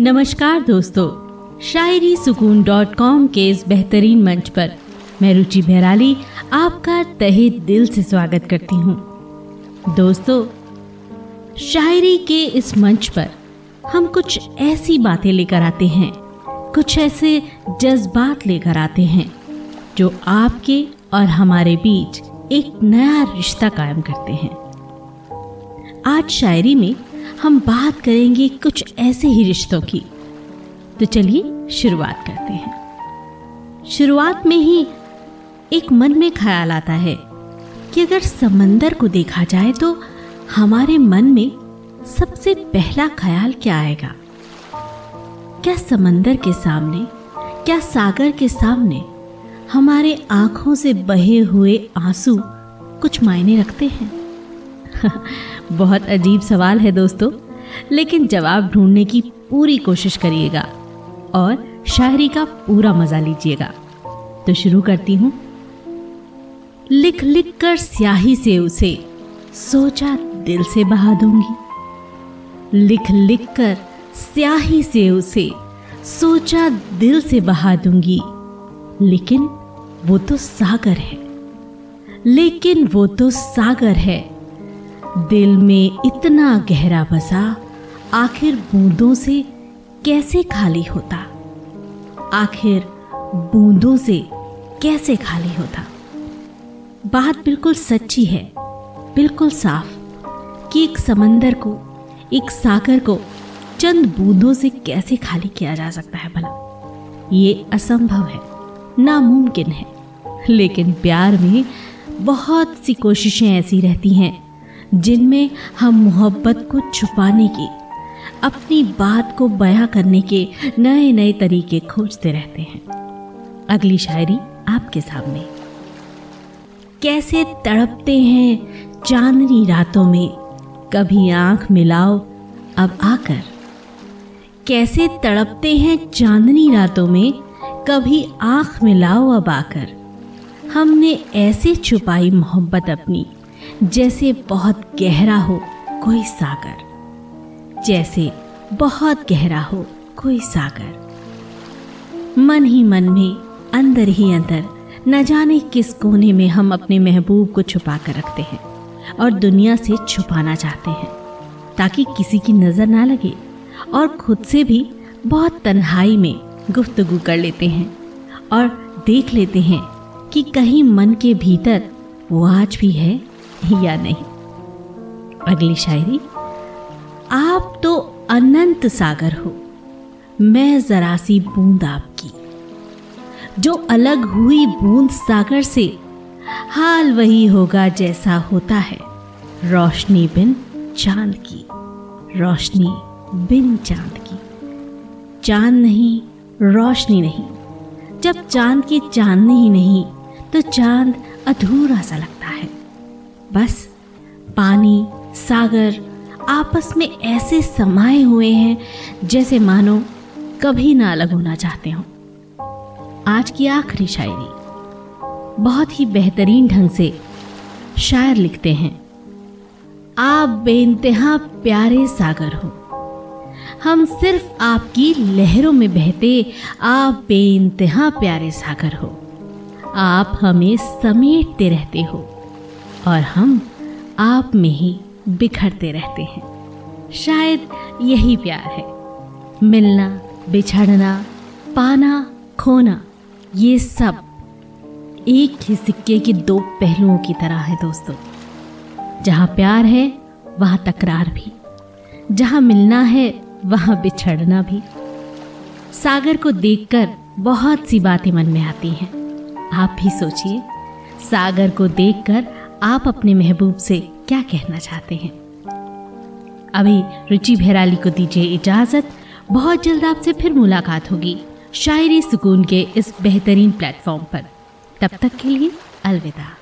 नमस्कार दोस्तों, शायरी सुकून डॉट कॉम के इस बेहतरीन मंच पर मैं रुचि बहराली आपका तहे दिल से स्वागत करती हूँ। दोस्तों, शायरी के इस मंच पर हम कुछ ऐसी बातें लेकर आते हैं, कुछ ऐसे जज्बात लेकर आते हैं, जो आपके और हमारे बीच एक नया रिश्ता कायम करते हैं। आज शायरी में हम बात करेंगे कुछ ऐसे ही रिश्तों की। तो चलिए शुरुआत करते हैं। शुरुआत में ही एक मन में ख्याल आता है कि अगर समंदर को देखा जाए तो हमारे मन में सबसे पहला ख्याल क्या आएगा? क्या समंदर के सामने, क्या सागर के सामने हमारे आँखों से बहे हुए आँसू कुछ मायने रखते हैं? बहुत अजीब सवाल है दोस्तों, लेकिन जवाब ढूँढने की पूरी कोशिश करिएगा और शायरी का पूरा मज़ा लीजिएगा। तो शुरू करती हूँ। लिख लिख कर स्याही से उसे, सोचा दिल से बहा दूँगी। लिख लिख कर स्याही से उसे, सोचा दिल से बहा दूँगी। लेकिन वो तो सागर है। लेकिन वो तो सागर है। दिल में इतना गहरा बसा आखिर बूंदों से कैसे खाली होता? आखिर बूंदों से कैसे खाली होता? बात बिल्कुल सच्ची है, बिल्कुल साफ़, कि एक समंदर को, एक सागर को चंद बूंदों से कैसे खाली किया जा सकता है भला? ये असंभव है, नामुमकिन है, लेकिन प्यार में बहुत सी कोशिशें ऐसी रहती हैं जिनमें हम मोहब्बत को छुपाने की, अपनी बात को बयां करने के नए नए तरीके खोजते रहते हैं। अगली शायरी आपके सामने। कैसे तड़पते हैं चांदनी रातों में, कभी आँख मिलाओ, अब आकर। कैसे तड़पते हैं चांदनी रातों में, कभी आँख मिलाओ, अब आकर। हमने ऐसे छुपाई मोहब्बत अपनी जैसे बहुत गहरा हो कोई सागर, जैसे बहुत गहरा हो कोई सागर। मन ही मन में अंदर ही अंदर न जाने किस कोने में हम अपने महबूब को छुपा कर रखते हैं और दुनिया से छुपाना चाहते हैं, ताकि किसी की नज़र ना लगे और खुद से भी बहुत तन्हाई में गुफ्तगु कर लेते हैं और देख लेते हैं कि कहीं मन के भीतर वो आज भी है या नहीं? अगली शायरी, आप तो अनंत सागर हो, मैं जरा सी बूंद आपकी। जो अलग हुई बूंद सागर से, हाल वही होगा जैसा होता है, रोशनी बिन चाँद की, रोशनी बिन चाँद की। चाँद नहीं, रोशनी नहीं। जब चाँद की चांदनी ही नहीं तो चाँद अधूरा सा लगता है। बस, पानी, सागर, आपस में ऐसे समाये हुए हैं, जैसे मानो कभी ना अलग होना चाहते हो। आज की आखिरी शायरी। बहुत ही बेहतरीन ढंग से शायर लिखते हैं। आप बेइंतहा प्यारे सागर हो। हम सिर्फ़ आपकी लहरों में बहते आप बेइंतहा प्यारे सागर हो। आप हमें समेटते रहते हो। और हम आप में ही बिखरते रहते हैं। शायद यही प्यार है। मिलना, बिछड़ना, पाना, खोना, ये सब एक ही सिक्के के दो पहलुओं की तरह है दोस्तों। जहाँ प्यार है, वहाँ तकरार भी। जहाँ मिलना है, वहाँ बिछड़ना भी। सागर को देखकर बहुत सी बातें मन में आती हैं। आप भी सोचिए, सागर को देखकर आप अपने महबूब से क्या कहना चाहते हैं? अभी रुचि भैराली को दीजिए इजाज़त। बहुत जल्द आपसे फिर मुलाकात होगी। शायरी सुकून के इस बेहतरीन प्लेटफॉर्म पर। तब तक के लिए अलविदा।